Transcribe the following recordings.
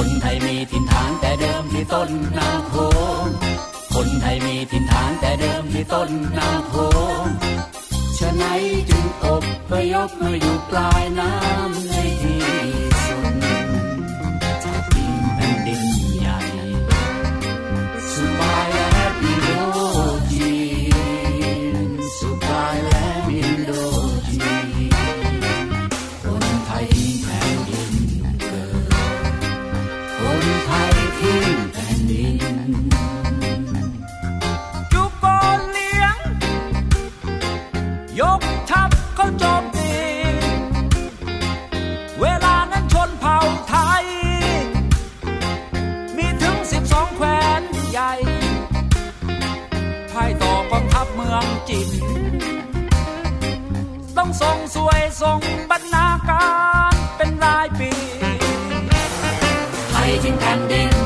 คนไทยมีถิ่นฐานแต่เดิมที่ต้นน้ำโขงคนไทยมีถิ่นฐานแต่เดิมที่ต้นน้ำโขงฉะไหนจึงอบพยพมาอยู่ปลายน้ำใน ทรงบรรณาการเป็นรายปีไทยทิ้งแผ่นดิน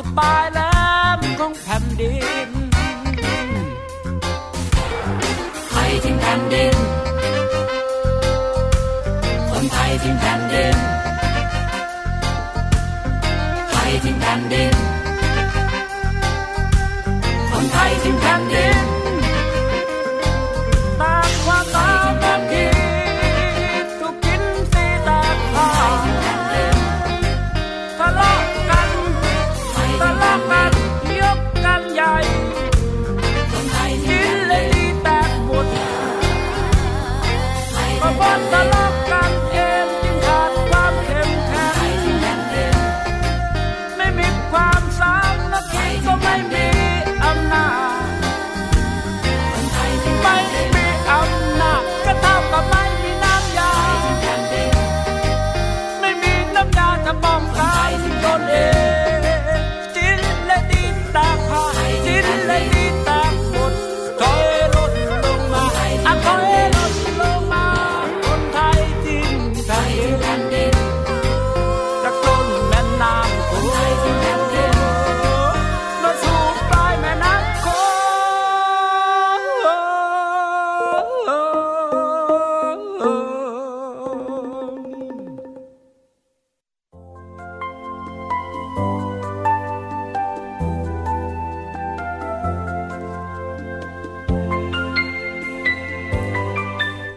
สุดปลายแหลมของแผ่นดินไทยทิ้งแผ่นดิน คนไทยทิ้งแผ่นดินไทยทิ้งแผ่นดิน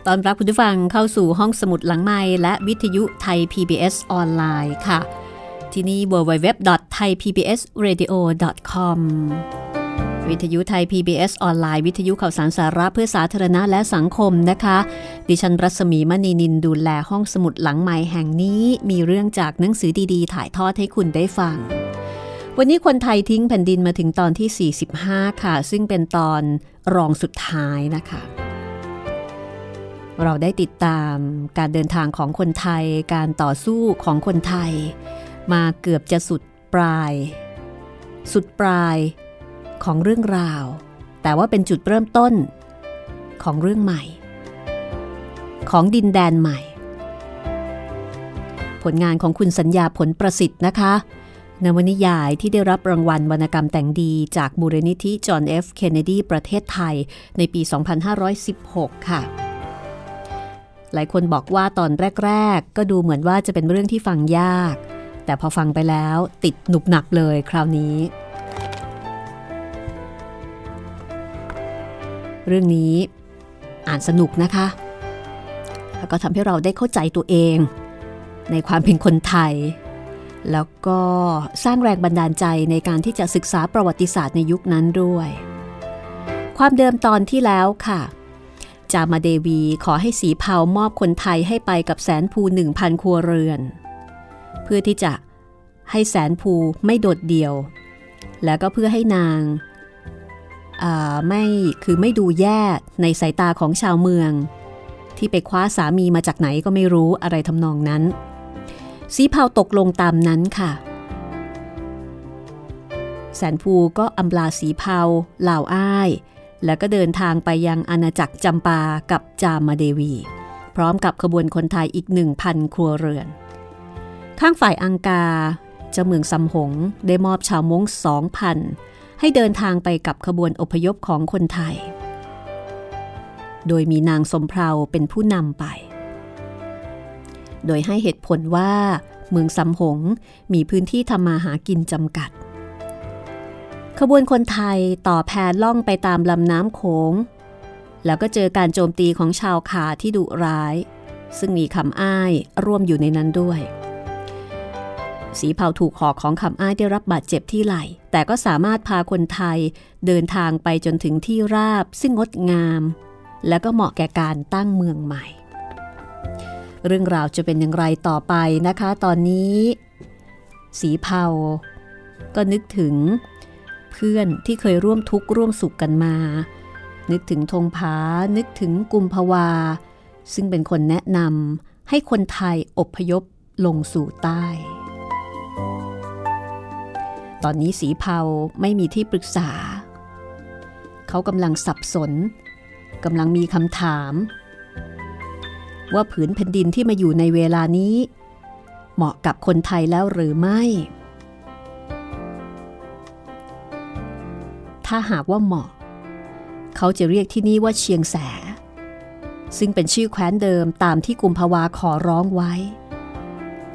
ตอนรับคุณผู้ฟังเข้าสู่ห้องสมุดหลังไม้และวิทยุไทย PBS ออนไลน์ค่ะ ที่นี่ www.thaipbsradio.com วิทยุไทย PBS ออนไลน์วิทยุข่าวสารสาระเพื่อสาธารณะและสังคมนะคะ ดิฉันรัศมีมณีนินดูแลห้องสมุดหลังไม้แห่งนี้มีเรื่องจากหนังสือดีๆ ถ่ายทอดให้คุณได้ฟัง วันนี้คนไทยทิ้งแผ่นดินมาถึงตอนที่ 45 ค่ะ ซึ่งเป็นตอนรองสุดท้ายนะคะ เราได้ติดตามการเดินทางของคนไทย การต่อสู้ของคนไทย มาเกือบจะสุดปลาย สุดปลาย ของเรื่องราว แต่ว่าเป็นจุดเริ่มต้นของเรื่องใหม่ ของดินแดนใหม่ ผลงานของคุณสัญญาผลประสิทธิ์นะคะนวนิยายที่ได้รับรางวัลวรรณกรรมแต่งดีจากบูรณิธิจอห์นเอฟเคนเนดีประเทศไทยในปี 2516 ค่ะ หลายคนบอกว่าตอนแรก ๆ ก็ดูเหมือนว่าจะเป็นเรื่องที่ฟังยาก แต่พอฟังไปแล้วติดหนุบหนักเลยคราวนี้ เรื่องนี้อ่านสนุกนะคะ แล้วก็ทำให้เราได้เข้าใจตัวเอง ในความเป็นคนไทย แล้วก็สร้างแรงบันดาลใจในการที่จะศึกษาประวัติศาสตร์ในยุคนั้นด้วย ความเดิมตอนที่แล้วค่ะ จามาเดวีขอให้สีเผามอบคนไทยให้ไปกับแสนภูหนึ่งพันครัวเรือน เพื่อที่จะให้แสนภูไม่โดดเดี่ยว แล้วก็เพื่อให้นาง ไม่คือไม่ดูแย่ในสายตาของชาวเมือง ที่ไปคว้าสามีมาจากไหนก็ไม่รู้อะไรทำนองนั้น สีเผาตกลงตามนั้นค่ะแสนภูก็อำลาสีเผาเหล่าอ้าย แล้วก็เดินทางไปยังอาณาจักรจำปากับจามาเดวี พร้อมกับขบวนคนไทยอีกหนึ่งพันครัวเรือน ข้างฝ่ายอังกาเจ้าเมืองซำหงได้มอบชาวมงสองพัน ให้เดินทางไปกับขบวนอพยพของคนไทย โดยมีนางสมเพราเป็นผู้นำไป โดยให้เหตุผลว่าเมืองซำหงมีพื้นที่ทำมาหากินจำกัด ขบวนคนไทยต่อแพล่องไปตามลำน้ำโขง แล้วก็เจอการโจมตีของชาวขาที่ดุร้าย ซึ่งมีคำอ้ายร่วมอยู่ในนั้นด้วย สีเผาถูกหอกของคำอ้ายได้รับบาดเจ็บที่ไหล่ แต่ก็สามารถพาคนไทยเดินทางไปจนถึงที่ราบซึ่งงดงาม และก็เหมาะแก่การตั้งเมืองใหม่ เรื่องราวจะเป็นอย่างไรต่อไปนะคะ ตอนนี้ สีเผาก็นึกถึง เพื่อนที่เคยร่วมทุกข์ร่วมสุขกันมา นึกถึงธงผา นึกถึงกุมภาวา ซึ่งเป็นคนแนะนำให้คนไทยอบพยพลงสู่ใต้ ตอนนี้สีเผาไม่มีที่ปรึกษา เขากำลังสับสนกำลังมีคำถาม ว่าผืนแผ่นดินที่มาอยู่ในเวลานี้ เหมาะกับคนไทยแล้วหรือไม่ ถ้าหากว่าเหมาะ เขาจะเรียกที่นี่ว่าเชียงแส ซึ่งเป็นชื่อแคว้นเดิมตามที่กุมภาวาขอร้องไว้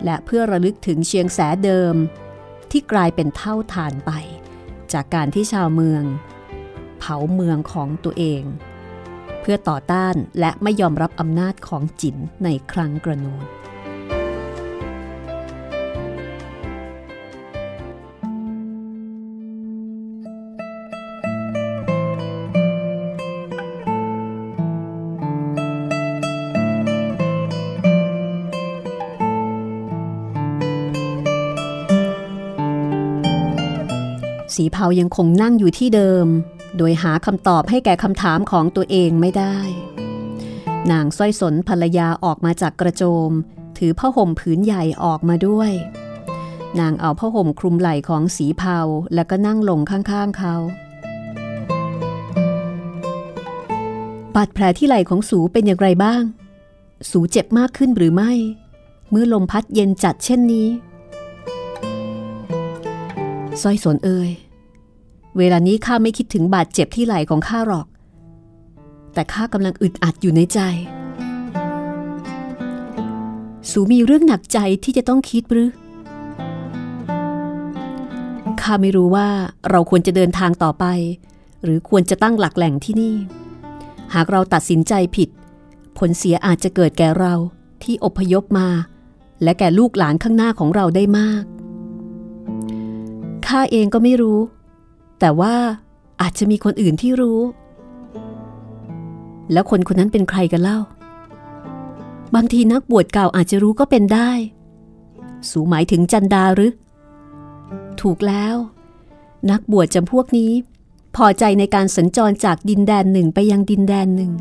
และเพื่อระลึกถึงเชียงแสเดิม ที่กลายเป็นเท่าฐานไป จากการที่ชาวเมือง เผาเมืองของตัวเอง เพื่อต่อต้านและไม่ยอมรับอำนาจของจินในครั้งกระนูน สีเผายังคงนั่งอยู่ที่เดิม โดยหาคำตอบให้แก่คำถามของตัวเองไม่ได้ นางสร้อยสนภรรยาออกมาจากกระโจม ถือผ้าห่มผืนใหญ่ออกมาด้วย นางเอาผ้าห่มคลุมไหล่ของสีเผาแล้วก็นั่งลงข้างๆเขาบาดแผลที่ไหล่ของสูเป็นอย่างไรบ้าง สูเจ็บมากขึ้นหรือไม่ เมื่อลมพัดเย็นจัดเช่นนี้สร้อยสนเอ่ย เวลานี้ข้าไม่คิดถึงบาดเจ็บที่ไหล่ของข้าหรอก แต่ข้ากำลังอึดอัดอยู่ในใจ สูมีเรื่องหนักใจที่จะต้องคิดหรือข้าไม่รู้ว่าเราควรจะเดินทางต่อไป หรือควรจะตั้งหลักแหล่งที่นี่ หากเราตัดสินใจผิด ผลเสียอาจจะเกิดแก่เราที่อพยพมา และแก่ลูกหลานข้างหน้าของเราได้มากข้าเองก็ไม่รู้ แต่ว่าอาจจะมีคนอื่นที่รู้ แล้วคนคนนั้นเป็นใครกันเล่า บางทีนักบวชเก่าอาจจะรู้ก็เป็นได้ สูหมายถึงจันดาหรือ ถูกแล้ว นักบวชจำพวกนี้ พอใจในการสัญจรจากดินแดนหนึ่งไปยังดินแดนหนึ่ง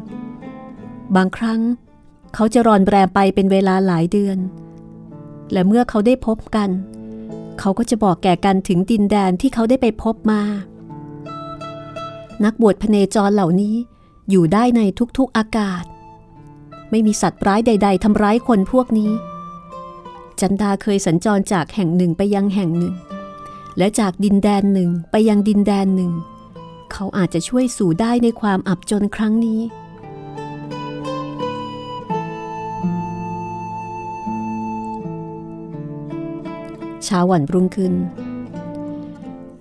บางครั้ง เขาจะรอนแรมไปเป็นเวลาหลายเดือน และเมื่อเขาได้พบกัน เขาก็จะบอกแก่กันถึงดินแดนที่เขาได้ไปพบมา นักบวชพเนจรเหล่านี้อยู่ได้ในทุกๆอากาศ ไม่มีสัตว์ร้ายใด ๆทำร้ายคนพวกนี้ จันดาเคยสัญจรจากแห่งหนึ่งไปยังแห่งหนึ่ง และจากดินแดนหนึ่งไปยังดินแดนหนึ่ง เขาอาจจะช่วยสู่ได้ในความอับจนครั้งนี้ เช้าวันรุ่งขึ้น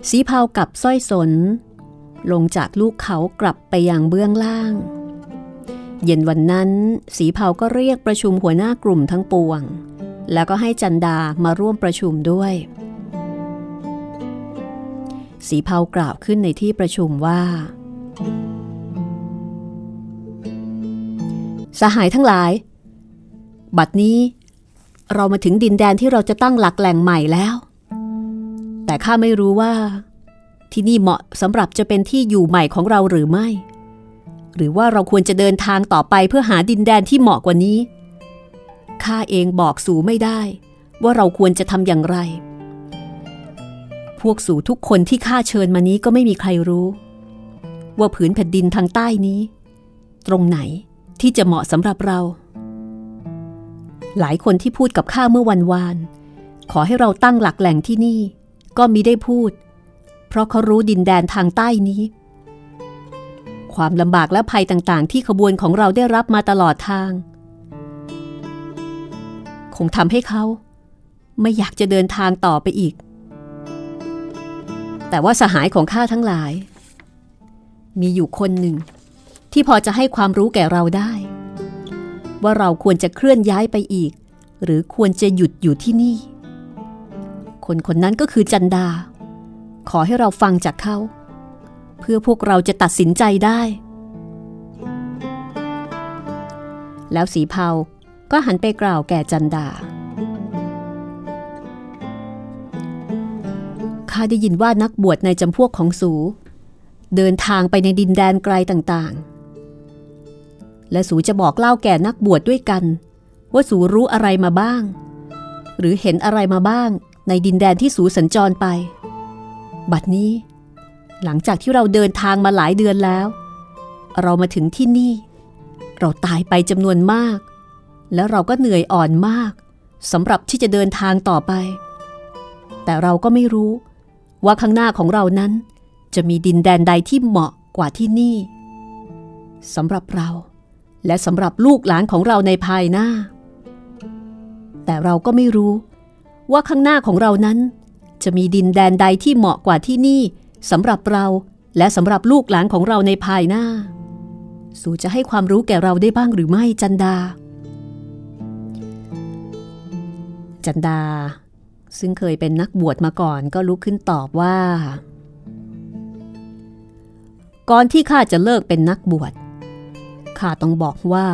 สีเผากับสร้อยสน ลงจากลูกเขากลับไปยังเบื้องล่าง เย็นวันนั้น สีเผาก็เรียกประชุมหัวหน้ากลุ่มทั้งปวง แล้วก็ให้จันดามาร่วมประชุมด้วย สีเผากล่าวขึ้นในที่ประชุมว่า สหายทั้งหลาย บัดนี้ เรามาถึงดินแดนที่เราจะตั้งหลักแหล่งใหม่แล้ว แต่ข้าไม่รู้ว่า ที่นี่เหมาะสำหรับจะเป็นที่อยู่ใหม่ของเราหรือไม่ หรือว่าเราควรจะเดินทางต่อไปเพื่อหาดินแดนที่เหมาะกว่านี้ข้าเองบอกสู่ไม่ได้ ว่าเราควรจะทำอย่างไร พวกสู่ทุกคนที่ข้าเชิญมานี้ก็ไม่มีใครรู้ ว่าผืนแผ่นดินทางใต้นี้ ตรงไหนที่จะเหมาะสำหรับเรา หลายคนที่พูดกับข้าเมื่อวันวาน ขอให้เราตั้งหลักแหล่งที่นี่ ก็มิได้พูด เพราะเขารู้ดินแดนทางใต้นี้ ความลำบากและภัยต่างๆ ที่ขบวนของเราได้รับมาตลอดทาง คงทำให้เขา ไม่อยากจะเดินทางต่อไปอีก แต่ว่าสหายของข้าทั้งหลาย มีอยู่คนหนึ่ง ที่พอจะให้ความรู้แก่เราได้ ว่าเราควรจะเคลื่อนย้ายไปอีก หรือควรจะหยุดอยู่ที่นี่ คนคนนั้นก็คือจันดา ขอให้เราฟังจากเขา เพื่อพวกเราจะตัดสินใจได้ แล้วสีเผาก็หันไปกล่าวแก่จันดาข้าได้ยินว่านักบวชในจำพวกของสู เดินทางไปในดินแดนไกลต่างๆ และสูจะบอกเล่าแก่นักบวชดด้วยกัน ว่าสูรู้อะไรมาบ้าง หรือเห็นอะไรมาบ้างในดินแดนที่สูสัญจรไป บัดนี้ หลังจากที่เราเดินทางมาหลายเดือนแล้ว เรามาถึงที่นี่ เราตายไปจำนวนมาก แล้วเราก็เหนื่อยอ่อนมากสำหรับที่จะเดินทางต่อไป แต่เราก็ไม่รู้ ว่าข้างหน้าของเรานั้น จะมีดินแดนใดที่เหมาะกว่าที่นี่สำหรับเรา และสำหรับลูกหลานของเราในภายหน้า แต่เราก็ไม่รู้ ว่าข้างหน้าของเรานั้น จะมีดินแดนใดที่เหมาะกว่าที่นี่สำหรับเราและสำหรับลูกหลานของเราในภายหน้า สู่จะให้ความรู้แก่เราได้บ้างหรือไม่จันดา จันดา ซึ่งเคยเป็นนักบวชมาก่อนก็ลุกขึ้นตอบว่า ก่อนที่ข้าจะเลิกเป็นนักบวช ข้าต้องบอกว่า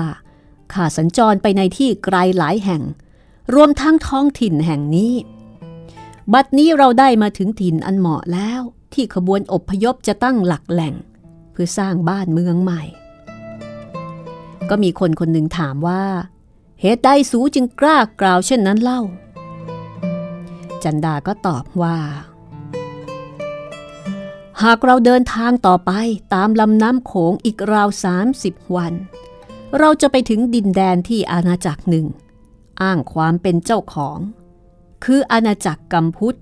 ข้าสัญจรไปในที่ไกลหลายแห่ง รวมทั้งท้องถิ่นแห่งนี้ บัดนี้เราได้มาถึงถิ่นอันเหมาะแล้ว ที่ขบวนอบพยพจะตั้งหลักแหล่ง เพื่อสร้างบ้านเมืองใหม่ ก็มีคนคนหนึ่งถามว่าเหตุใดสูจึงกล้ากล่าวเช่นนั้นเล่า จันดาก็ตอบว่า หากเราเดินทางต่อไปตามลำน้ำโขงอีกราวสามสิบวัน เราจะไปถึงดินแดนที่อาณาจักรหนึ่ง อ้างความเป็นเจ้าของ คืออาณาจักรกัมพุทธ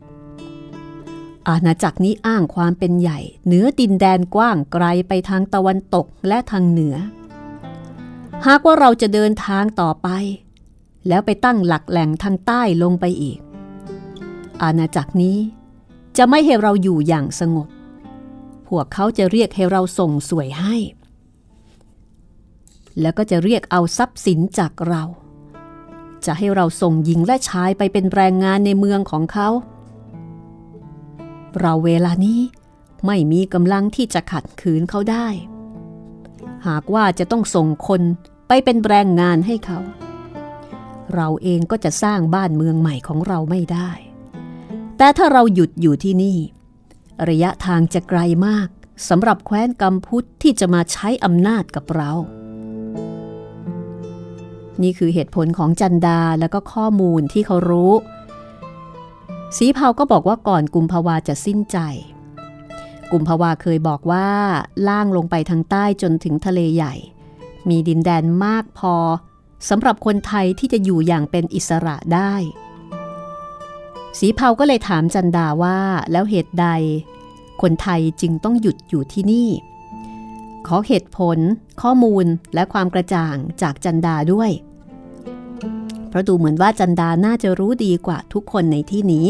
อาณาจักรนี้อ้างความเป็นใหญ่ เหนือดินแดนกว้างไกลไปทางตะวันตกและทางเหนือ หากว่าเราจะเดินทางต่อไป แล้วไปตั้งหลักแหล่งทางใต้ลงไปอีก อาณาจักรนี้จะไม่ให้เราอยู่อย่างสงบ พวกเขาจะเรียกให้เราส่งสวยให้ แล้วก็จะเรียกเอาทรัพย์สินจากเรา จะให้เราส่งหญิงและชายไปเป็นแรงงานในเมืองของเขา เราเวลานี้ไม่มีกำลังที่จะขัดขืนเขาได้ หากว่าจะต้องส่งคนไปเป็นแรงงานให้เขา เราเองก็จะสร้างบ้านเมืองใหม่ของเราไม่ได้ แต่ถ้าเราหยุดอยู่ที่นี่ ระยะทางจะไกลมากสำหรับแคว้นกัมพุทธที่จะมาใช้อำนาจกับเรา นี่คือเหตุผลของจันดาและก็ข้อมูลที่เขารู้ สีเผาก็บอกว่าก่อนกุมภาวาจะสิ้นใจ กุมภาวาเคยบอกว่าล่างลงไปทางใต้จนถึงทะเลใหญ่ มีดินแดนมากพอสำหรับคนไทยที่จะอยู่อย่างเป็นอิสระได้ สีเผาก็เลยถามจันดาว่าแล้วเหตุใด คนไทยจึงต้องหยุดอยู่ที่นี่ ขอเหตุผล ข้อมูลและความกระจ่างจากจันดาด้วย เพราะดูเหมือนว่าจันดาน่าจะรู้ดีกว่าทุกคนในที่นี้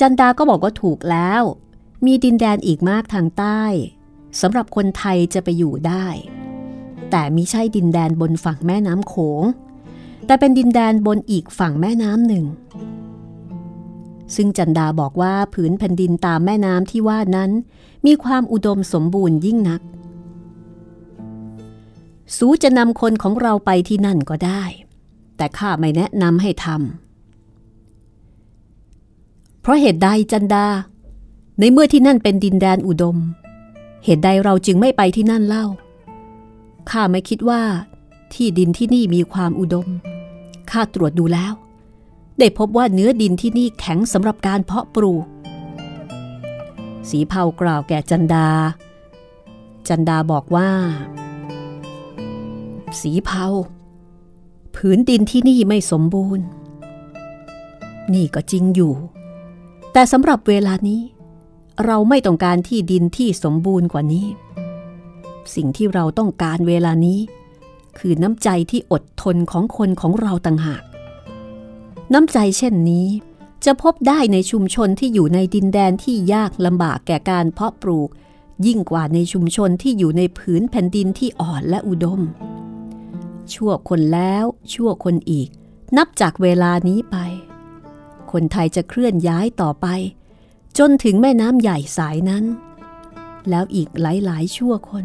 จันดาก็บอกว่าถูกแล้ว มีดินแดนอีกมากทางใต้สำหรับคนไทยจะไปอยู่ได้ แต่มิใช่ดินแดนบนฝั่งแม่น้ำโขง แต่เป็นดินแดนบนอีกฝั่งแม่น้ำหนึ่ง ซึ่งจันดาบอกว่าผืนแผ่นดินตามแม่น้ำที่ว่านั้น มีความอุดมสมบูรณ์ยิ่งนัก สูจะนำคนของเราไปที่นั่นก็ได้ แต่ข้าไม่แนะนำให้ทำเพราะเหตุใดจันดา ในเมื่อที่นั่นเป็นดินแดนอุดม เหตุใดเราจึงไม่ไปที่นั่นเล่าข้าไม่คิดว่า ที่ดินที่นี่มีความอุดมข้าตรวจดูแล้ว ได้พบว่าเนื้อดินที่นี่แข็งสำหรับการเพาะปลูก สีเผากล่าวแก่จันดา จันดาบอกว่า สีเผาผืนดินที่นี่ไม่สมบูรณ์ นี่ก็จริงอยู่ แต่สำหรับเวลานี้ เราไม่ต้องการที่ดินที่สมบูรณ์กว่านี้ สิ่งที่เราต้องการเวลานี้ คือน้ำใจที่อดทนของคนของเราต่างหาก น้ำใจเช่นนี้จะพบได้ในชุมชนที่อยู่ในดินแดนที่ยากลำบากแก่การเพาะปลูก ยิ่งกว่าในชุมชนที่อยู่ในผืนแผ่นดินที่อ่อนและอุดม ชั่วคนแล้วชั่วคนอีก นับจากเวลานี้ไป คนไทยจะเคลื่อนย้ายต่อไป จนถึงแม่น้ำใหญ่สายนั้น แล้วอีกหลายๆ ชั่วคน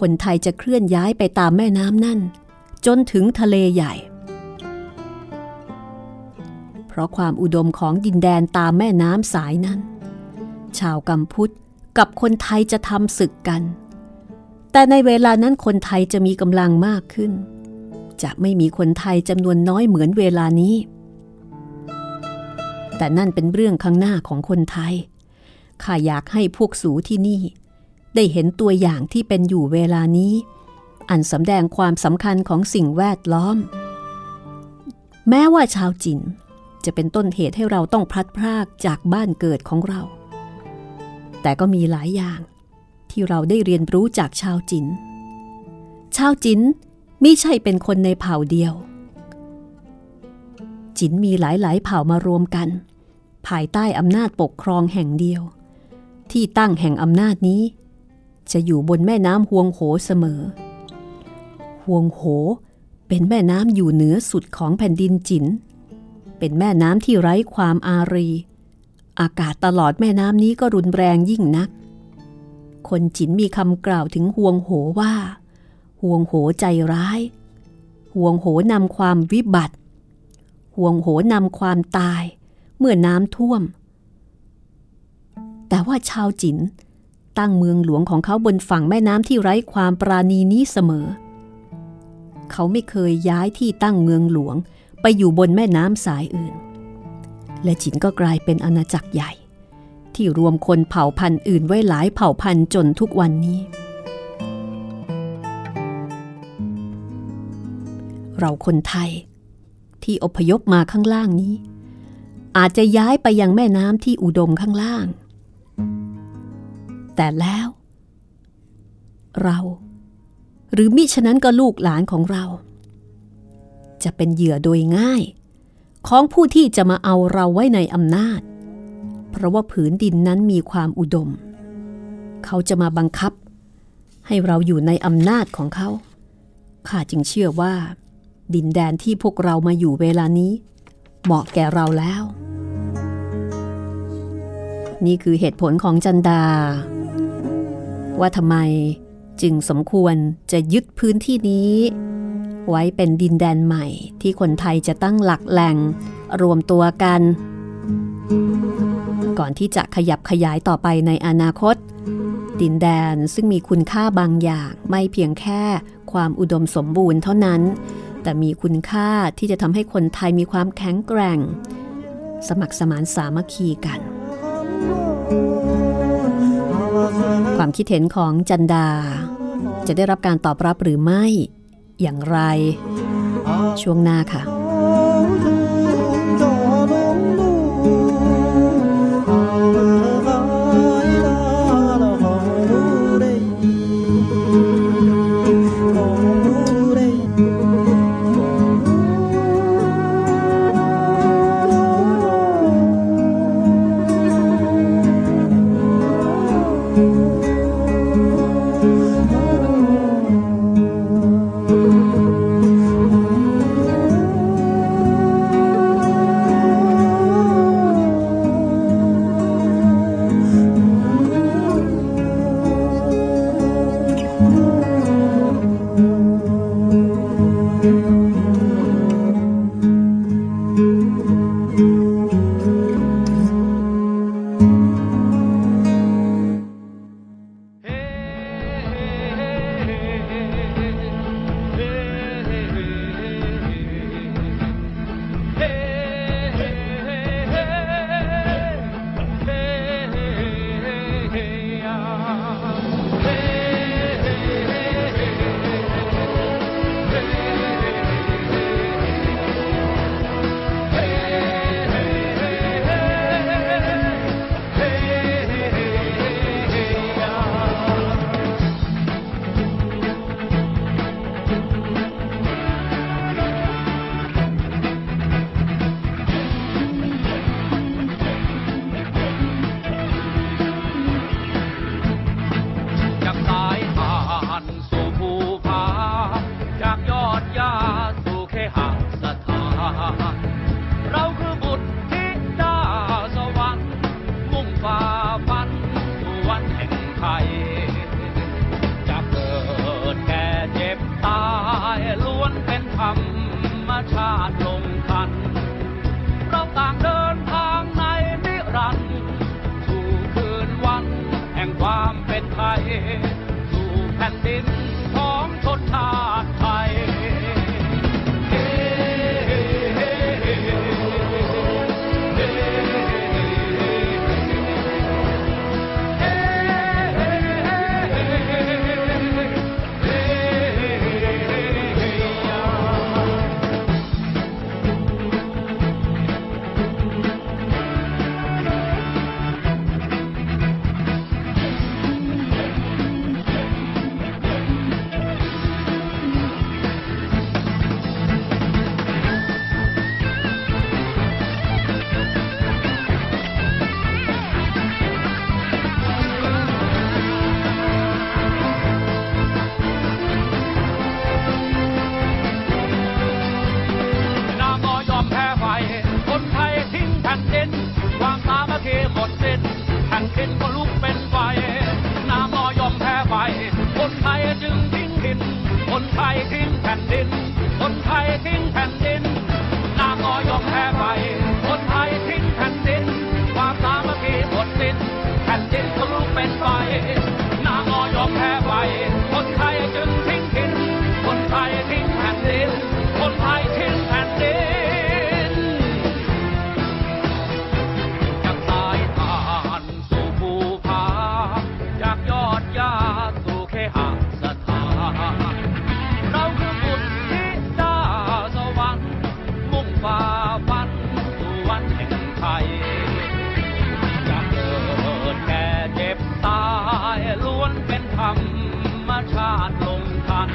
คนไทยจะเคลื่อนย้ายไปตามแม่น้ำนั่น จนถึงทะเลใหญ่ เพราะความอุดมของดินแดนตามแม่น้ำสายนั้น ชาวกัมพุทธกับคนไทยจะทำศึกกัน แต่ในเวลานั้นคนไทยจะมีกำลังมากขึ้น จะไม่มีคนไทยจำนวนน้อยเหมือนเวลานี้ แต่นั่นเป็นเรื่องข้างหน้าของคนไทย ข้าอยากให้พวกสูที่นี่ ได้เห็นตัวอย่างที่เป็นอยู่เวลานี้ อันสำแดงความสำคัญของสิ่งแวดล้อม แม้ว่าชาวจิน จะเป็นต้นเหตุให้เราต้องพลัดพรากจากบ้านเกิดของเรา แต่ก็มีหลายอย่างที่เราได้เรียนรู้จากชาวจิน ชาวจินไม่ใช่เป็นคนในเผ่าเดียว จินมีหลายๆ เผ่ามารวมกัน ภายใต้อำนาจปกครองแห่งเดียว ที่ตั้งแห่งอำนาจนี้ จะอยู่บนแม่น้ำฮวงโหเสมอฮวงโหเป็นแม่น้ำอยู่เหนือสุดของแผ่นดินจิน เป็นแม่น้ำที่ไร้ความอารี อากาศตลอดแม่น้ำนี้ก็รุนแรงยิ่งนัก คนจินมีคำกล่าวถึงฮวงโหว่า ห่วงโหใจร้าย ห่วงโหนำความวิบัติ ห่วงโหนำความตาย เมื่อน้ำท่วม แต่ว่าชาวจินตั้งเมืองหลวงของเขาบนฝั่งแม่น้ำที่ไร้ความปราณีนี้เสมอ เขาไม่เคยย้ายที่ตั้งเมืองหลวง ไปอยู่บนแม่น้ำสายอื่น และจินก็กลายเป็นอาณาจักรใหญ่ ที่รวมคนเผ่าพันธุ์อื่นไว้หลายเผ่าพันธุ์จนทุกวันนี้ เราคนไทย ที่อพยพมาข้างล่างนี้ อาจจะย้ายไปยังแม่น้ำที่อุดมข้างล่าง แต่แล้ว เรา หรือมิฉะนั้นก็ลูกหลานของเรา จะเป็นเหยื่อโดยง่าย ของผู้ที่จะมาเอาเราไว้ในอำนาจ เพราะว่าผืนดินนั้นมีความอุดม เขาจะมาบังคับ ให้เราอยู่ในอำนาจของเขาข้าจึงเชื่อว่า ดินแดนที่พวกเรามาอยู่เวลานี้ เหมาะแก่เราแล้ว นี่คือเหตุผลของจันดา ว่าทำไมจึงสมควรจะยึดพื้นที่นี้ ไว้เป็นดินแดนใหม่ที่คนไทยจะตั้งหลักแหล่ง รวมตัวกัน ก่อนที่จะขยับขยายต่อไปในอนาคต ดินแดนซึ่งมีคุณค่าบางอย่างไม่เพียงแค่ความอุดมสมบูรณ์เท่านั้น แต่มีคุณค่าที่จะทำให้คนไทยมีความแข็งแกร่ง สมัครสมานสามัคคีกัน ความคิดเห็นของจันดา จะได้รับการตอบรับหรือไม่ อย่างไร ช่วงหน้าค่ะ ธรรมชาติลงทัน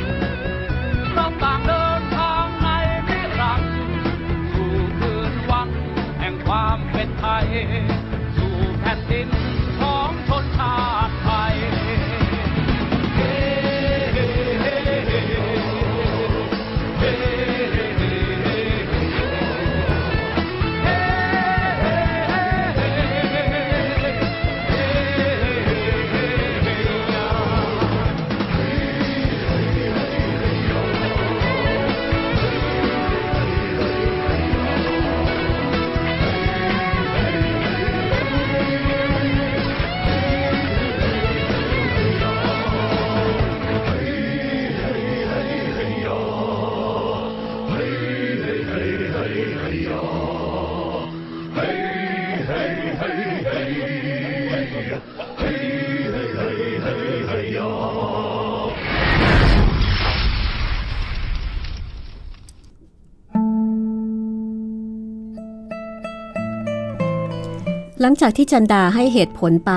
ลังจากที่จันดาให้เหตุผลไป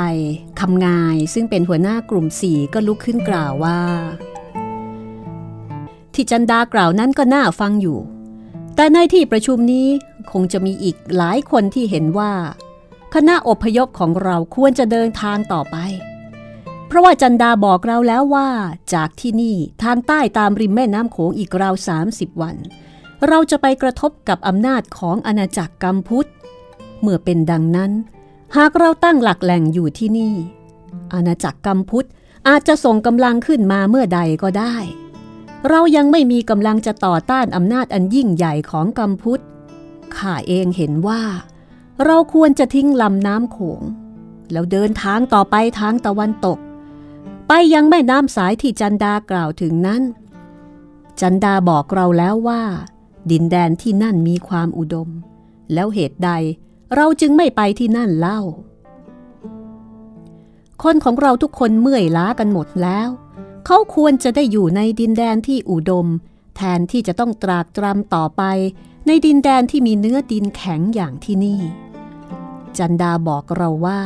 คำงายซึ่งเป็นหัวหน้ากลุ่มสี่ก็ลุกขึ้นกล่าวว่า ที่จันดากล่าวนั้นก็น่าฟังอยู่ แต่ในที่ประชุมนี้คงจะมีอีกหลายคนที่เห็นว่า คณะอพยพของเราควรจะเดินทางต่อไป เพราะว่าจันดาบอกเราแล้วว่า จากที่นี่ทางใต้ตามริมแม่น้ำโขงอีกราว 30 วัน เราจะไปกระทบกับอำนาจของอาณาจักรกัมพุทธเมื่อเป็นดังนั้น หากเราตั้งหลักแหล่งอยู่ที่นี่ อาณาจักรกัมพุทธอาจจะส่งกำลังขึ้นมาเมื่อใดก็ได้ เรายังไม่มีกำลังจะต่อต้านอำนาจอันยิ่งใหญ่ของกัมพุทธข้าเองเห็นว่า เราควรจะทิ้งลำน้ำโขง แล้วเดินทางต่อไปทางตะวันตก ไปยังแม่น้ำสายที่จันดากล่าวถึงนั้น จันดาบอกเราแล้วว่า ดินแดนที่นั่นมีความอุดม แล้วเหตุใด เราจึงไม่ไปที่นั่นเล่า คนของเราทุกคนเมื่อยล้ากันหมดแล้ว เขาควรจะได้อยู่ในดินแดนที่อุดม แทนที่จะต้องตรากตรำต่อไป ในดินแดนที่มีเนื้อดินแข็งอย่างที่นี่ จันดาบอกเราว่า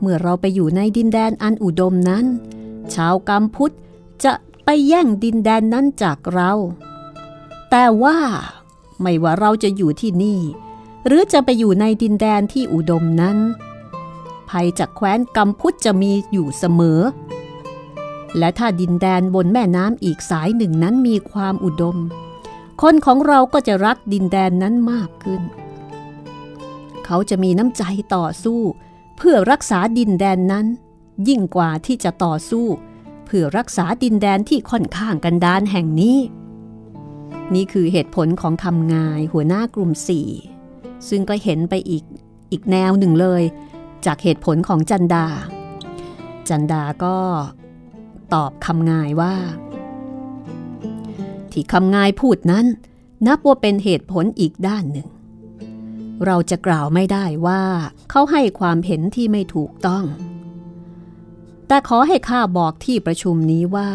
เมื่อเราไปอยู่ในดินแดนอันอุดมนั้น ชาวกัมพุทธจะไปแย่งดินแดนนั้นจากเรา แต่ว่าไม่ว่าเราจะอยู่ที่นี่ หรือจะไปอยู่ในดินแดนที่อุดมนั้น ภัยจากแคว้นกัมพุทจะมีอยู่เสมอ และถ้าดินแดนบนแม่น้ำอีกสายหนึ่งนั้นมีความอุดม คนของเราก็จะรักดินแดนนั้นมากขึ้น เขาจะมีน้ำใจต่อสู้ เพื่อรักษาดินแดนนั้น ยิ่งกว่าที่จะต่อสู้ เพื่อรักษาดินแดนที่ค่อนข้างกันดานแห่งนี้ นี่คือเหตุผลของคำงายหัวหน้ากลุ่มสี่ ซึ่งก็เห็นไปอีกอีกแนวหนึ่งเลย จากเหตุผลของจันดา จันดาก็ตอบคำงายว่า ที่คำงายพูดนั้น นับว่าเป็นเหตุผลอีกด้านหนึ่ง เราจะกล่าวไม่ได้ว่าเขาให้ความเห็นที่ไม่ถูกต้อง แต่ขอให้ข้าบอกที่ประชุมนี้ว่า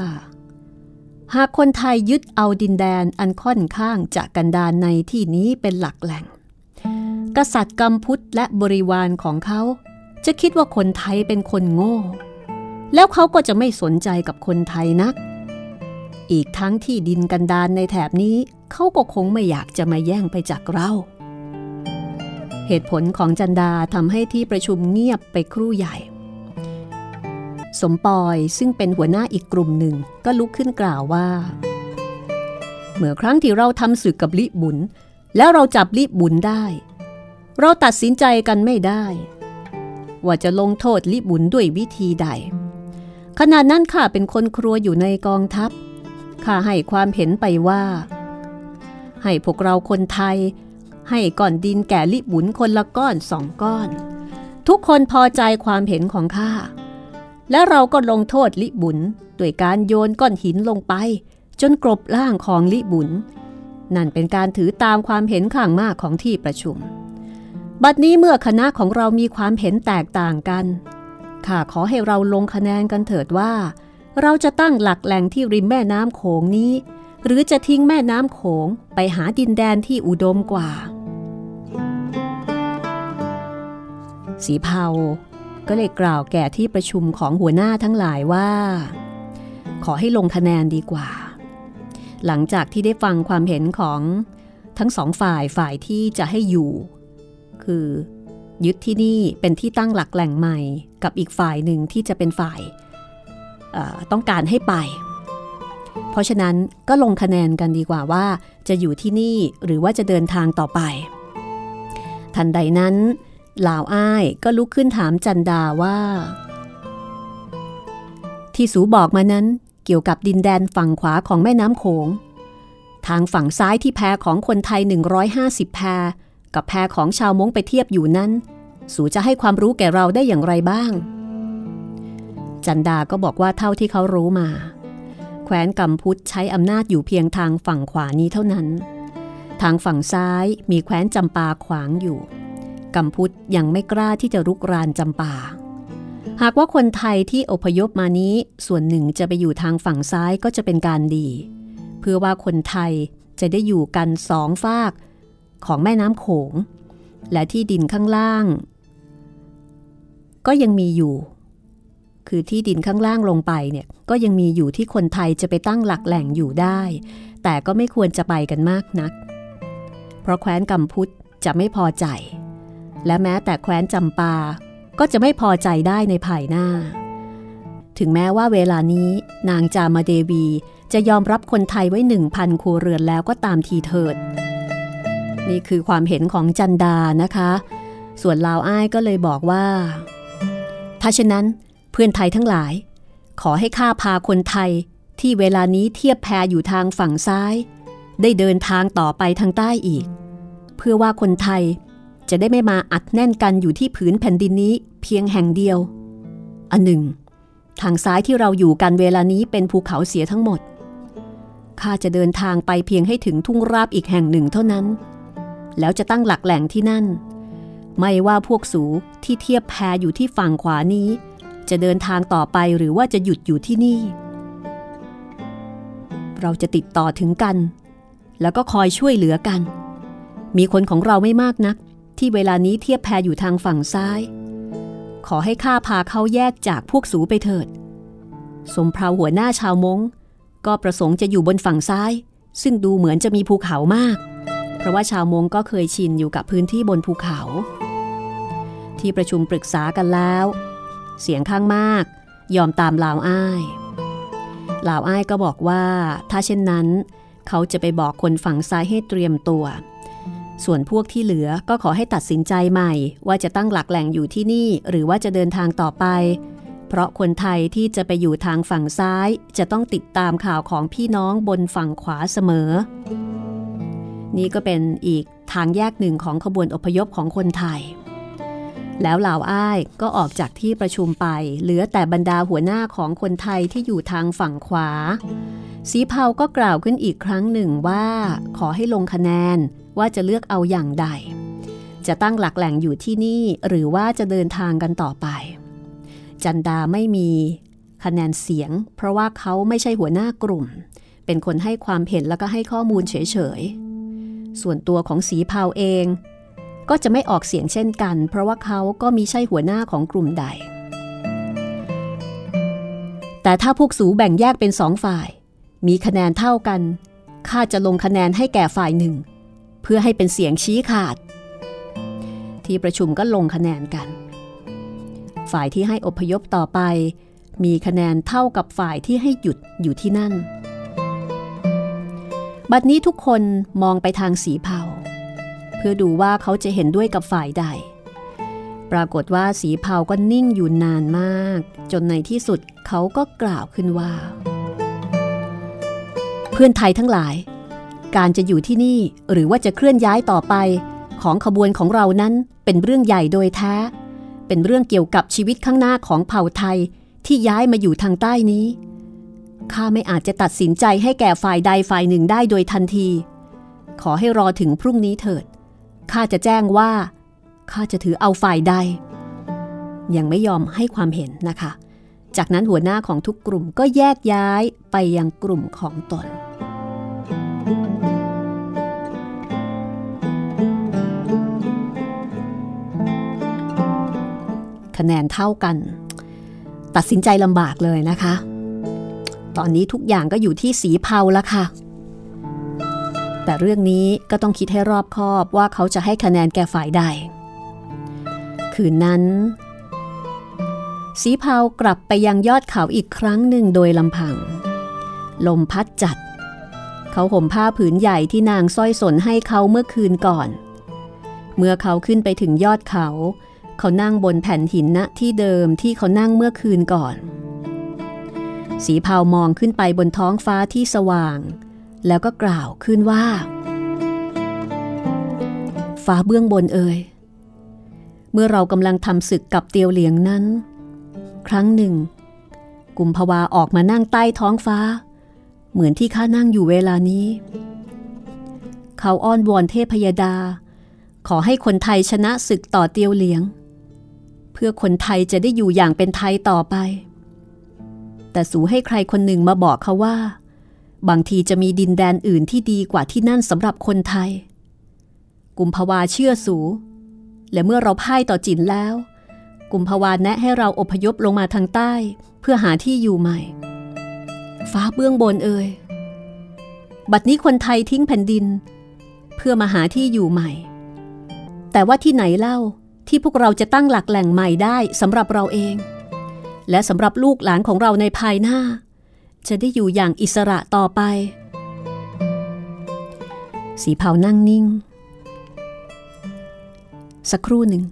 หากคนไทยยึดเอาดินแดนอันค่อนข้างจะกันดานในที่นี้เป็นหลักแหล่ง กษัตริย์กัมพุทธและบริวารของเขา จะคิดว่าคนไทยเป็นคนโง่ แล้วเขาก็จะไม่สนใจกับคนไทยนัก อีกทั้งที่ดินกันดานในแถบนี้เขาก็คงไม่อยากจะมาแย่งไปจากเรา เหตุผลของจันดาทำให้ที่ประชุมเงียบไปครู่ใหญ่ สมปอยซึ่งเป็นหัวหน้าอีกกลุ่มหนึ่งก็ลุกขึ้นกล่าวว่า เมื่อครั้งที่เราทำศึกกับลิบุญแล้วเราจับลิบุญได้ เราตัดสินใจกันไม่ได้ ว่าจะลงโทษลิบุญด้วยวิธีใด ขณะนั้นข้าเป็นคนครัวอยู่ในกองทัพข้าให้ความเห็นไปว่า ให้พวกเราคนไทย ให้ก่อนดินแก่ลิบุญคนละก้อนสองก้อน ทุกคนพอใจความเห็นของข้าและเราก็ลงโทษลิบุญด้วยการโยนก้อนหินลงไป จนกรบล่างของลิบุญนั่นเป็นการถือตามความเห็นข้างมากของที่ประชุม บัดนี้เมื่อคณะของเรามีความเห็นแตกต่างกันข้าขอให้เราลงคะแนนกันเถิดว่า เราจะตั้งหลักแหล่งที่ริมแม่น้ำโขงนี้ หรือจะทิ้งแม่น้ำโขงไปหาดินแดนที่อุดมกว่า สีเผาก็เลยกล่าวแก่ที่ประชุมของหัวหน้าทั้งหลายว่า ขอให้ลงคะแนนดีกว่า หลังจากที่ได้ฟังความเห็นของทั้งสองฝ่ายฝ่ายที่จะให้อยู่ คือ ยึดที่นี่เป็นที่ตั้งหลักแหล่งใหม่ กับอีกฝ่ายหนึ่งที่จะเป็นฝ่ายต้องการให้ไป เพราะฉะนั้นก็ลงคะแนนกันดีกว่าว่าจะอยู่ที่นี่หรือว่าจะเดินทางต่อไป ทันใดนั้นลาวอ้ายก็ลุกขึ้นถามจันดาว่า ที่สูบอกมานั้นเกี่ยวกับดินแดนฝั่งขวาของแม่น้ำโขง ทางฝั่งซ้ายที่แพของคนไทย 150 แพ กับแพของชาวม้งไปเทียบอยู่นั้น สูจะให้ความรู้แก่เราได้อย่างไรบ้าง จันดาก็บอกว่าเท่าที่เขารู้มาแคว้นกัมพุทธใช้อำนาจอยู่เพียงทางฝั่งขวานี้เท่านั้น ทางฝั่งซ้ายมีแคว้นจำปาขวางอยู่กัมพุทธยังไม่กล้าที่จะรุกรานจำปา หากว่าคนไทยที่อพยพมานี้ส่วนหนึ่งจะไปอยู่ทางฝั่งซ้ายก็จะเป็นการดี เพื่อว่าคนไทยจะได้อยู่กันสองฝาก ของแม่น้ำโขง และที่ดินข้างล่าง ก็ยังมีอยู่ คือที่ดินข้างล่างลงไปเนี่ยก็ยังมีอยู่ที่คนไทยจะไปตั้งหลักแหล่งอยู่ได้ แต่ก็ไม่ควรจะไปกันมากนัก เพราะแคว้นกัมพุทธจะไม่พอใจ และแม้แต่แคว้นจำปาก็จะไม่พอใจได้ในภายหน้า ถึงแม้ว่าเวลานี้นางจามาเดวีจะยอมรับคนไทยไว้หนึ่งพันครัวเรือนแล้วก็ตามทีเถิด นี่คือความเห็นของจันดานะคะ ส่วนลาวอ้ายก็เลยบอกว่า ถ้าเช่นนั้นเพื่อนไทยทั้งหลาย ขอให้ข้าพาคนไทยที่เวลานี้เทียบแพอยู่ทางฝั่งซ้าย ได้เดินทางต่อไปทางใต้อีก เพื่อว่าคนไทยจะได้ไม่มาอัดแน่นกันอยู่ที่ผืนแผ่นดินนี้เพียงแห่งเดียว อันหนึ่ง ทางซ้ายที่เราอยู่กันเวลานี้เป็นภูเขาเสียทั้งหมดข้าจะเดินทางไปเพียงให้ถึงทุ่งราบอีกแห่งหนึ่งเท่านั้น แล้วจะตั้งหลักแหล่งที่นั่น ไม่ว่าพวกสูที่เทียบแพอยู่ที่ฝั่งขวานี้ จะเดินทางต่อไปหรือว่าจะหยุดอยู่ที่นี่ เราจะติดต่อถึงกัน แล้วก็คอยช่วยเหลือกัน มีคนของเราไม่มากนัก ที่เวลานี้เทียบแพอยู่ทางฝั่งซ้าย ขอให้ข้าพาเขาแยกจากพวกสูไปเถิด สมพราหัวหน้าชาวมงก็ประสงค์จะอยู่บนฝั่งซ้าย ซึ่งดูเหมือนจะมีภูเขามาก เพราะว่าชาวมงก็เคยชินอยู่กับพื้นที่บนภูเขา ที่ประชุมปรึกษากันแล้ว เสียงข้างมาก ยอมตามลาวอ้ายลาวอ้ายก็บอกว่า ถ้าเช่นนั้น เขาจะไปบอกคนฝั่งซ้ายให้เตรียมตัว ส่วนพวกที่เหลือก็ขอให้ตัดสินใจใหม่ ว่าจะตั้งหลักแหล่งอยู่ที่นี่ หรือว่าจะเดินทางต่อไปเพราะคนไทยที่จะไปอยู่ทางฝั่งซ้าย จะต้องติดตามข่าวของพี่น้องบนฝั่งขวาเสมอ นี่ก็เป็นอีกทางแยกหนึ่งของขบวนอพยพของคนไทย แล้วเหล่าอ้ายก็ออกจากที่ประชุมไป เหลือแต่บรรดาหัวหน้าของคนไทยที่อยู่ทางฝั่งขวา สีเผาก็กล่าวขึ้นอีกครั้งหนึ่งว่าขอให้ลงคะแนนว่าจะเลือกเอาอย่างใด จะตั้งหลักแหล่งอยู่ที่นี่หรือว่าจะเดินทางกันต่อไป จันดาไม่มีคะแนนเสียง เพราะว่าเขาไม่ใช่หัวหน้ากลุ่ม เป็นคนให้ความเห็นแล้วก็ให้ข้อมูลเฉยๆ ส่วนตัวของสีเผาเอง ก็จะไม่ออกเสียงเช่นกัน เพราะว่าเขาก็มีใช่หัวหน้าของกลุ่มใด แต่ถ้าพวกสูแบ่งแยกเป็นสองฝ่าย มีคะแนนเท่ากันข้าจะลงคะแนนให้แก่ฝ่ายหนึ่ง เพื่อให้เป็นเสียงชี้ขาด ที่ประชุมก็ลงคะแนนกัน ฝ่ายที่ให้อพยพต่อไป มีคะแนนเท่ากับฝ่ายที่ให้หยุดอยู่ที่นั่น บัดนี้ทุกคนมองไปทางสีเผา เพื่อดูว่าเขาจะเห็นด้วยกับฝ่ายใด ปรากฏว่าสีเผาก็นิ่งอยู่นานมาก จนในที่สุดเขาก็กล่าวขึ้นว่า เพื่อนไทยทั้งหลาย การจะอยู่ที่นี่หรือว่าจะเคลื่อนย้ายต่อไปของขบวนของเรานั้นเป็นเรื่องใหญ่โดยแท้ เป็นเรื่องเกี่ยวกับชีวิตข้างหน้าของเผ่าไทยที่ย้ายมาอยู่ทางใต้นี้ ข้าไม่อาจจะตัดสินใจให้แก่ฝ่ายใดฝ่ายหนึ่งได้โดยทันที ขอให้รอถึงพรุ่งนี้เถิด ข้าจะแจ้งว่า ข้าจะถือเอาฝ่ายใด ยังไม่ยอมให้ความเห็นนะคะ จากนั้นหัวหน้าของทุกกลุ่มก็แยกย้ายไปยังกลุ่มของตน คะแนนเท่ากัน ตัดสินใจลำบากเลยนะคะ ตอนนี้ทุกอย่างก็อยู่ที่สีเผาแล้วค่ะ แต่เรื่องนี้ก็ต้องคิดให้รอบคอบว่าเขาจะให้คะแนนแก่ฝ่ายใด คืนนั้น สีเผากลับไปยังยอดเขาอีกครั้งหนึ่งโดยลำพัง ลมพัดจัด เขาห่มผ้าผืนใหญ่ที่นางสร้อยสนให้เขาเมื่อคืนก่อน เมื่อเขาขึ้นไปถึงยอดเขา เขานั่งบนแผ่นหินณที่เดิมที่เขานั่งเมื่อคืนก่อน สีเผามองขึ้นไปบนท้องฟ้าที่สว่าง แล้วก็กล่าวขึ้นว่า ฟ้าเบื้องบนเอ่ยเมื่อเรากำลังทำศึกกับเตียวเหลียงนั้น ครั้งหนึ่งกุมภาวาออกมานั่งใต้ท้องฟ้า เหมือนที่ข้านั่งอยู่เวลานี้ เขาอ้อนวอนเทพยดา ขอให้คนไทยชนะศึกต่อเตียวเหลียง เพื่อคนไทยจะได้อยู่อย่างเป็นไทยต่อไป แต่สูให้ใครคนหนึ่งมาบอกเขาว่า บางทีจะมีดินแดนอื่นที่ดีกว่าที่นั่นสำหรับคนไทย กุมภาวาเชื่อสู และเมื่อเราพ่ายต่อจินแล้ว กุมภาวาแนะให้เราอพยพลงมาทางใต้ เพื่อหาที่อยู่ใหม่ ฟ้าเบื้องบนเอ่ยบัดนี้คนไทยทิ้งแผ่นดิน เพื่อมาหาที่อยู่ใหม่ แต่ว่าที่ไหนเล่าที่พวกเราจะตั้งหลักแหล่งใหม่ได้สำหรับเราเอง และสำหรับลูกหลานของเราในภายหน้า จะได้อยู่อย่างอิสระต่อไป สีเผานั่งนิ่ง สักครู่หนึ่ง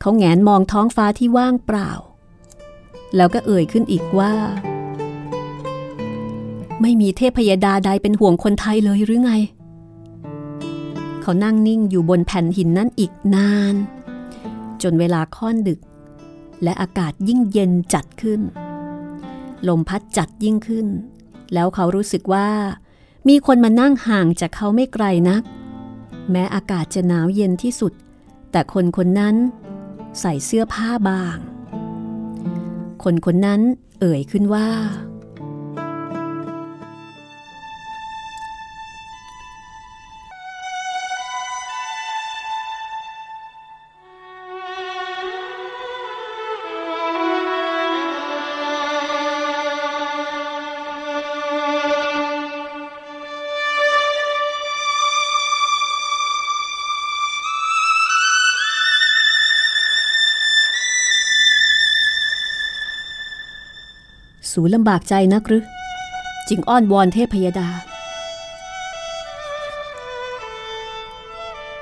เขาแงนมองท้องฟ้าที่ว่างเปล่า แล้วก็เอ่ยขึ้นอีกว่า ไม่มีเทพยดาใดเป็นห่วงคนไทยเลยหรือไง เขานั่งนิ่งอยู่บนแผ่นหินนั้นอีกนาน จนเวลาค่อนดึก และอากาศยิ่งเย็นจัดขึ้น ลมพัดจัดยิ่งขึ้น แล้วเขารู้สึกว่า มีคนมานั่งห่างจากเขาไม่ไกลนัก แม้อากาศจะหนาวเย็นที่สุด แต่คนคนนั้น ใส่เสื้อผ้าบาง คนคนนั้นเอ่ยขึ้นว่า สูลำบากใจนักหรือจึงอ้อนวอนเทพพยดา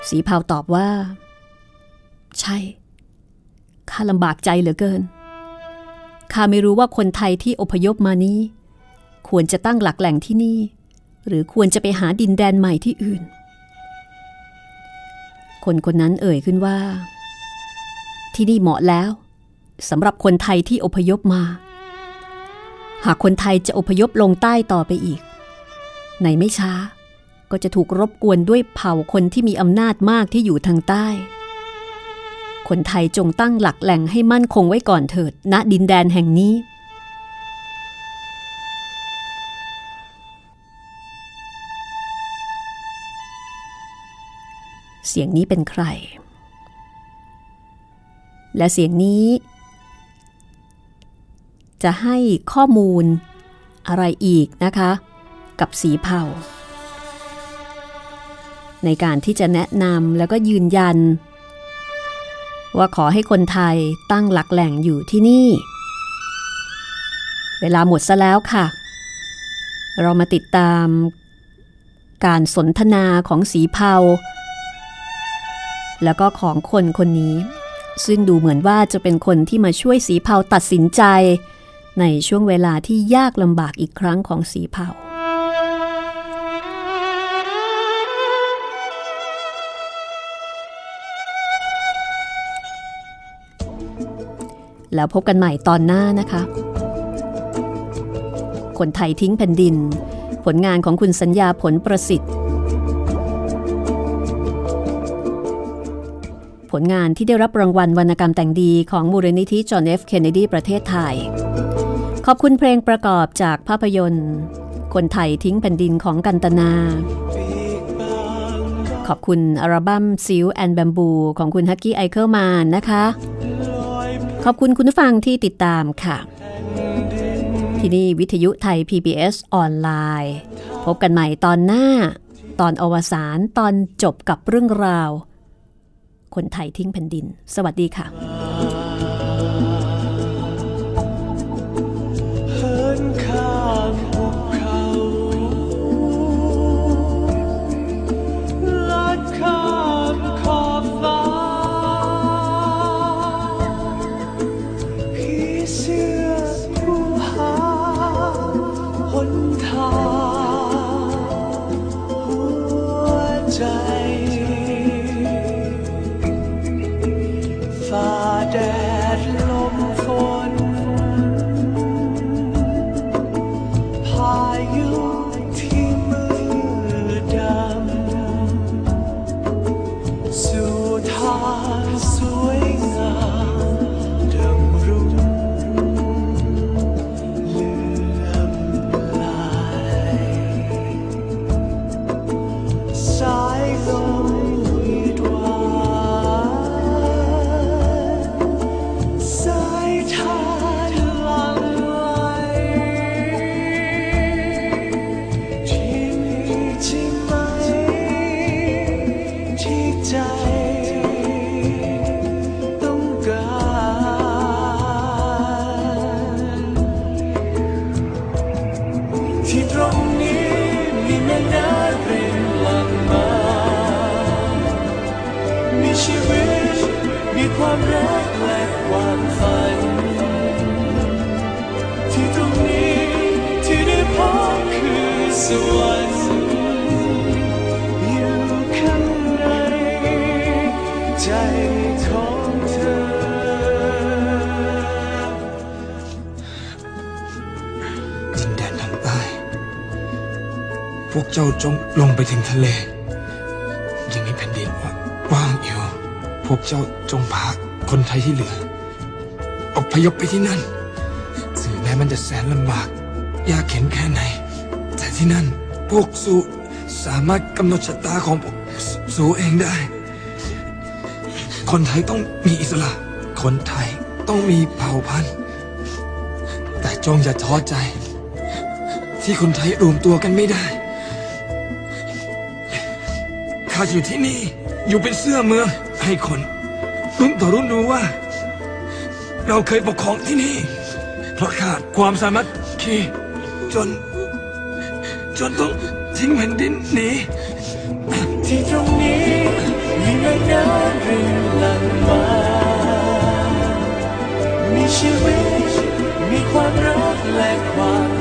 สีเผาตอบว่า ใช่ ข้าลำบากใจเหลือเกิน ข้าไม่รู้ว่าคนไทยที่อพยพมานี้ ควรจะตั้งหลักแหล่งที่นี่ หรือควรจะไปหาดินแดนใหม่ที่อื่น คนคนนั้นเอ่ยขึ้นว่า ที่นี่เหมาะแล้วสำหรับคนไทยที่อพยพมา หากคนไทยจะอพยพลงใต้ต่อไปอีก ในไม่ช้า ก็จะถูกรบกวนด้วยเผ่าคนที่มีอำนาจมากที่อยู่ทางใต้ คนไทยจงตั้งหลักแหล่งให้มั่นคงไว้ก่อนเถิด ณดินแดนแห่งนี้ เสียงนี้เป็นใคร และเสียงนี้ จะให้ข้อมูลอะไรอีกนะคะ กับสีเผาในการที่จะแนะนำแล้วก็ยืนยัน ว่าขอให้คนไทยตั้งหลักแหล่งอยู่ที่นี่ เวลาหมดซะแล้วค่ะ เรามาติดตามการสนทนาของสีเผาแล้วก็ของคนคนนี้ ซึ่งดูเหมือนว่าจะเป็นคนที่มาช่วยสีเผาตัดสินใจ ในช่วงเวลาที่ยากลำบากอีกครั้งของสีเผาแล้วพบกันใหม่ตอนหน้านะคะ คนไทยทิ้งแผ่นดิน ผลงานของคุณสัญญาผลประสิทธิ์ ผลงานที่ได้รับรางวัลวรรณกรรมแต่งดีของมูลนิธิจอห์นเอฟเคนเนดีประเทศไทย ขอบคุณเพลงประกอบจากภาพยนตร์ คนไทยทิ้งแผ่นดินของกันตนา ขอบคุณอัลบั้ม Silk and Bamboo ของคุณฮักกี้ไอเคิลมานนะคะ ขอบคุณคุณฟังที่ติดตามค่ะ ที่นี่วิทยุไทย PBS ออนไลน์ พบกันใหม่ตอนหน้า ตอนอวสานตอนจบกับเรื่องราว คนไทยทิ้งแผ่นดิน สวัสดีค่ะะเล ยังมีแผ่นดินว่างอยู่ พวกเจ้าจงพาคนไทยที่เหลืออพยพไปที่นั่นถึงแม้มันจะแสนลำบาก ยากเข็นแค่ไหน แต่ที่นั่นพวกสูสามารถกำหนดชะตาของพวกสสูเองได้ คนไทยต้องมีอิสระ คนไทยต้องมีเผ่าพันธุ์ แต่จงอย่าท้อใจ ที่คนไทยรวมตัวกันไม่ได้ ข้าอยู่ที่นี่ อยู่เป็นเสื้อเมือง ให้คนรุ่นต่อรุ่นรู้ว่า เราเคยปกครองที่นี่ เพราะขาดความสามัคคีจน จนต้องทิ้งแผ่นดินหนีที่ตรงนี้มีแม่น้ำรินหลั่งมามีชีวิต มีความรักและความ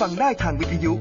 ฟังได้ทางวิทยุ